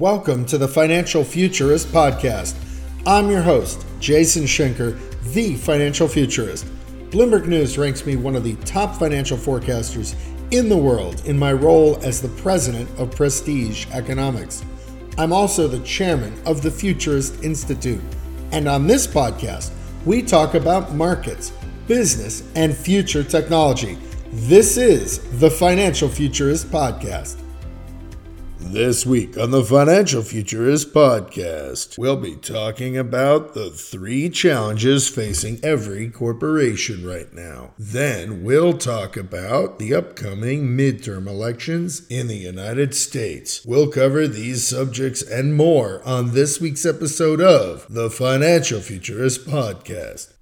Welcome to the Financial Futurist Podcast. I'm your host, Jason Schenker, the Financial Futurist. Bloomberg News ranks me one of the top financial forecasters in the world in my role as the president of Prestige Economics. I'm also the chairman of the Futurist Institute. And on this podcast, we talk about markets, business, and future technology. This is the Financial Futurist Podcast. This week on the Financial Futurist podcast, we'll be talking about the three challenges facing every corporation right now. Then we'll talk about the upcoming midterm elections in the United States. We'll cover these subjects and more on this week's episode of the Financial Futurist podcast.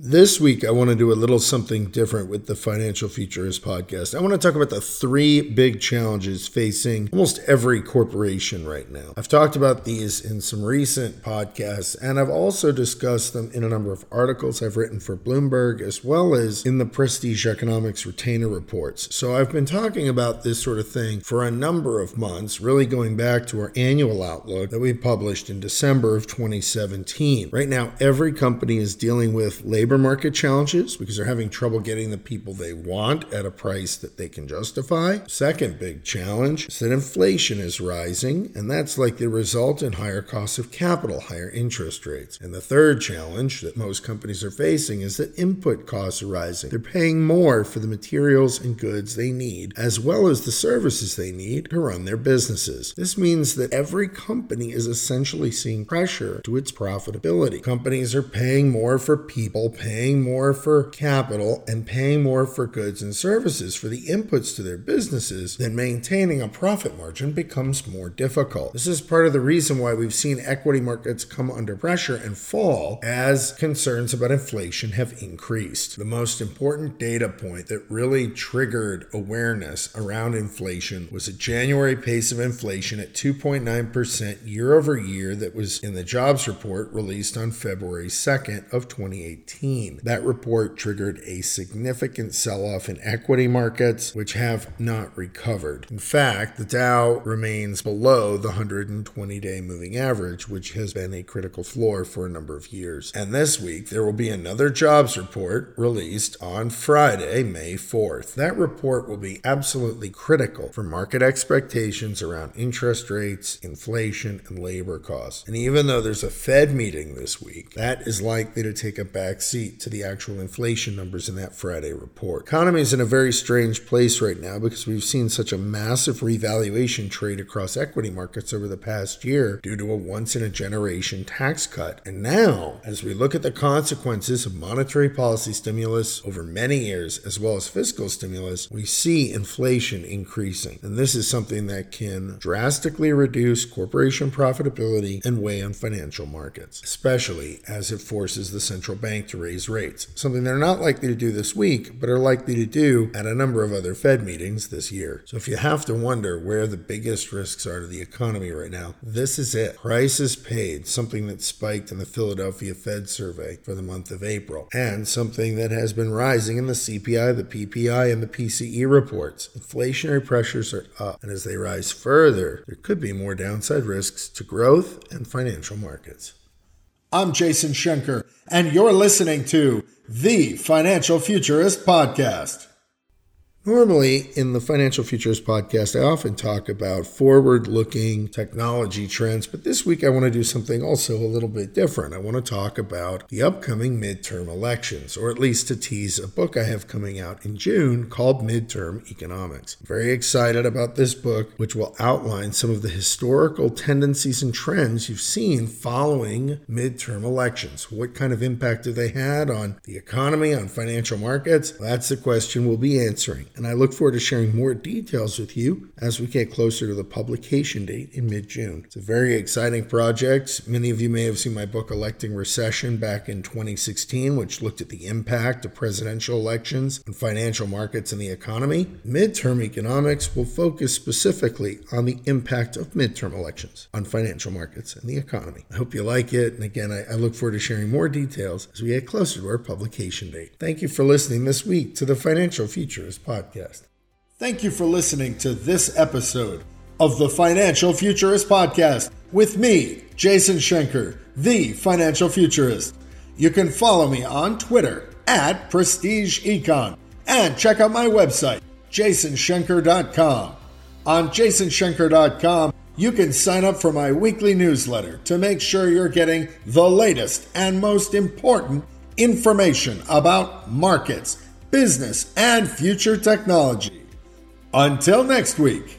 This week, I want to do a little something different with the Financial Futurist podcast. I want to talk about the three big challenges facing almost every corporation right now. I've talked about these in some recent podcasts, and I've also discussed them in a number of articles I've written for Bloomberg, as well as in the Prestige Economics Retainer reports. So I've been talking about this sort of thing for a number of months, really going back to our annual outlook that we published in December of 2017. Right now, every company is dealing with labor labor market challenges because they're having trouble getting the people they want at a price that they can justify. Second big challenge is that inflation is rising, and that's like the result in higher costs of capital, higher interest rates. And the third challenge that most companies are facing is that input costs are rising. They're paying more for the materials and goods they need, as well as the services they need to run their businesses. This means that every company is essentially seeing pressure to its profitability. Companies are paying more for people, paying more for capital and paying more for goods and services for the inputs to their businesses, then maintaining a profit margin becomes more difficult. This is part of the reason why we've seen equity markets come under pressure and fall as concerns about inflation have increased. The most important data point that really triggered awareness around inflation was a January pace of inflation at 2.9% year over year that was in the jobs report released on February 2nd of 2018. That report triggered a significant sell off in equity markets, which have not recovered. In fact, the Dow remains below the 120 day moving average, which has been a critical floor for a number of years. And this week, there will be another jobs report released on Friday, May 4th. That report will be absolutely critical for market expectations around interest rates, inflation, and labor costs. And even though there's a Fed meeting this week, that is likely to take a backseat to the actual inflation numbers in that Friday report. Economy is in a very strange place right now because we've seen such a massive revaluation trade across equity markets over the past year due to a once in a generation tax cut. And now, as we look at the consequences of monetary policy stimulus over many years as well as fiscal stimulus, we see inflation increasing. And this is something that can drastically reduce corporation profitability and weigh on financial markets, especially as it forces the central bank to raise rates, something they're not likely to do this week, but are likely to do at a number of other Fed meetings this year. So if you have to wonder where the biggest risks are to the economy right now, this is it. Prices paid, something that spiked in the Philadelphia Fed survey for the month of April, and something that has been rising in the CPI, the PPI, and the PCE reports. Inflationary pressures are up, and as they rise further, there could be more downside risks to growth and financial markets. I'm Jason Schenker, and you're listening to the Financial Futurist Podcast. Normally, in the Financial Futurist podcast, I often talk about forward looking technology trends, but this week I want to do something also a little bit different. I want to talk about the upcoming midterm elections, or at least to tease a book I have coming out in June called Midterm Economics. I'm very excited about this book, which will outline some of the historical tendencies and trends you've seen following midterm elections. What kind of impact have they had on the economy, on financial markets? That's the question we'll be answering and I look forward to sharing more details with you as we get closer to the publication date in mid June. It's a very exciting project. Many of you may have seen my book, Electing Recession, back in 2016, which looked at the impact of presidential elections on financial markets and the economy. Midterm economics will focus specifically on the impact of midterm elections on financial markets and the economy. I hope you like it. And again, I, I look forward to sharing more details as we get closer to our publication date. Thank you for listening this week to the Financial Futurist Podcast podcast. Thank you for listening to this episode. of the Financial Futurist Podcast with me, Jason Schenker, the Financial Futurist. You can follow me on Twitter at Prestige Econ and check out my website, jasonschenker.com. On jasonschenker.com, you can sign up for my weekly newsletter to make sure you're getting the latest and most important information about markets, business, and future technology. Until next week.